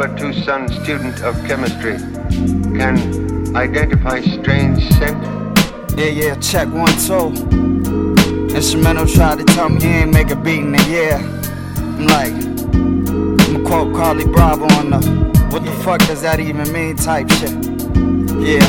number two son student of chemistry can identify strange scent? Yeah, yeah, check one, two. Instrumental tried to tell me he ain't make a beat in a year. I'm like, I'ma quote Carly Bravo on the what the fuck does that even mean type shit. Yeah.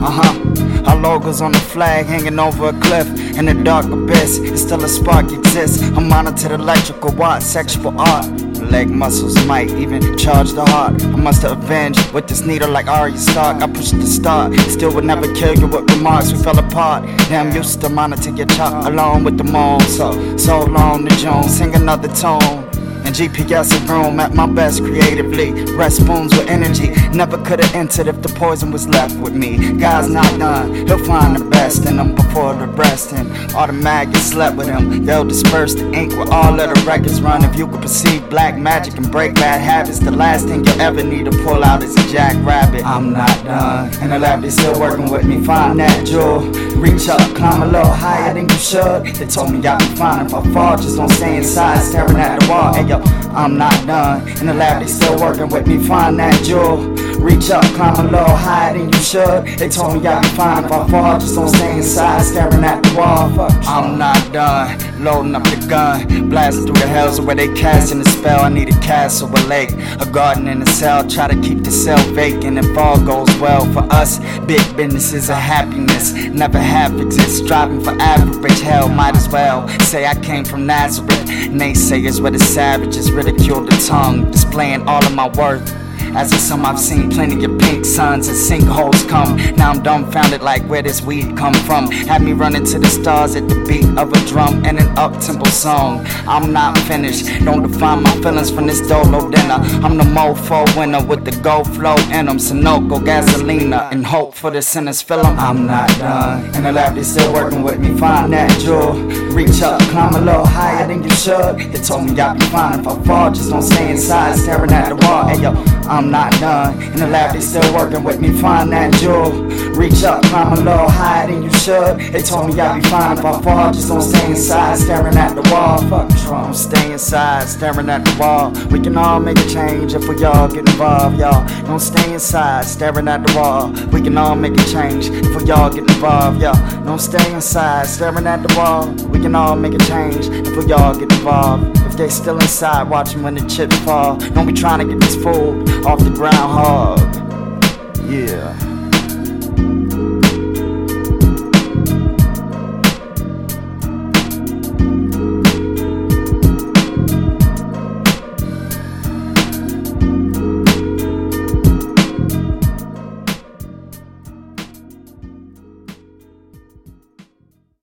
Uh huh. Our logo's on the flag hanging over a cliff in the dark abyss. It's still a spark exists. I'm monitored electrical watt, sexual art. Leg muscles might even charge the heart. I must avenge with this needle like Arya Stark. I pushed the start, still would never kill you with remarks. We fell apart. Now I'm used to monitor your chop along with the moan. So, so long to Jones, sing another tone. And GPS in room at my best creatively. Rest spoons with energy. Never could have entered if the poison was left with me. God's not done, he'll find the best in them before the rest. And all the maggots slept with him. They'll disperse the ink where all of the records run. If you could perceive black magic and break bad habits, the last thing you'll ever need to pull out is a jackrabbit. I'm not done. And the lab, they still working with me. Find that jewel. Reach up, climb a little higher than you should. They told me I'd be fine if I fall. Just don't stay inside, staring at the wall. Hey, yo, I'm not done. In the lab, they still working with me. Find that jewel. Reach up, climb a little higher than you should. They told me I'd be fine if I fall. Just don't stay inside, staring at the wall. Fuck. I'm not done. Loading up the gun, blasting through the hells where they casting the spell. I need a castle, a lake, a garden, and a cell. Try to keep the cell vacant if all goes well for us. Big business is a happiness, never half exists. Striving for average, hell might as well say I came from Nazareth. Naysayers where the savages ridicule the tongue, displaying all of my worth. As a sum, I've seen plenty of pink suns and sinkholes come. Now I'm dumbfounded like where this weed come from. Had me running to the stars at the beat of a drum and an up-tempo song. I'm not finished. Don't define my feelings from this dolo dinner. I'm the mofo winner with the gold flow in them. Sunoco, gasolina, and hope for the sinners fill 'em. I'm not done. In the lab, they still working with me. Find that jewel. Reach up, climb a little higher than you should. They told me I'd be fine if I fall. Just don't stay inside, staring at the wall. Hey yo, I'm not done. In the lab, they still working with me. Find that jewel. Reach up, climb a little higher than you should. They told me I'd be fine if I fall. Just don't stay inside, staring at the wall. Fuck Trump. Stay inside, staring at the wall. We can all make a change if we all get involved, y'all. Don't stay inside, staring at the wall. We can all make a change if we all get involved, y'all. Don't stay inside, staring at the wall. We can all make a change if we all get involved. They still inside, watching when the chips fall. Don't be trying to get this fool off the ground groundhog. Yeah.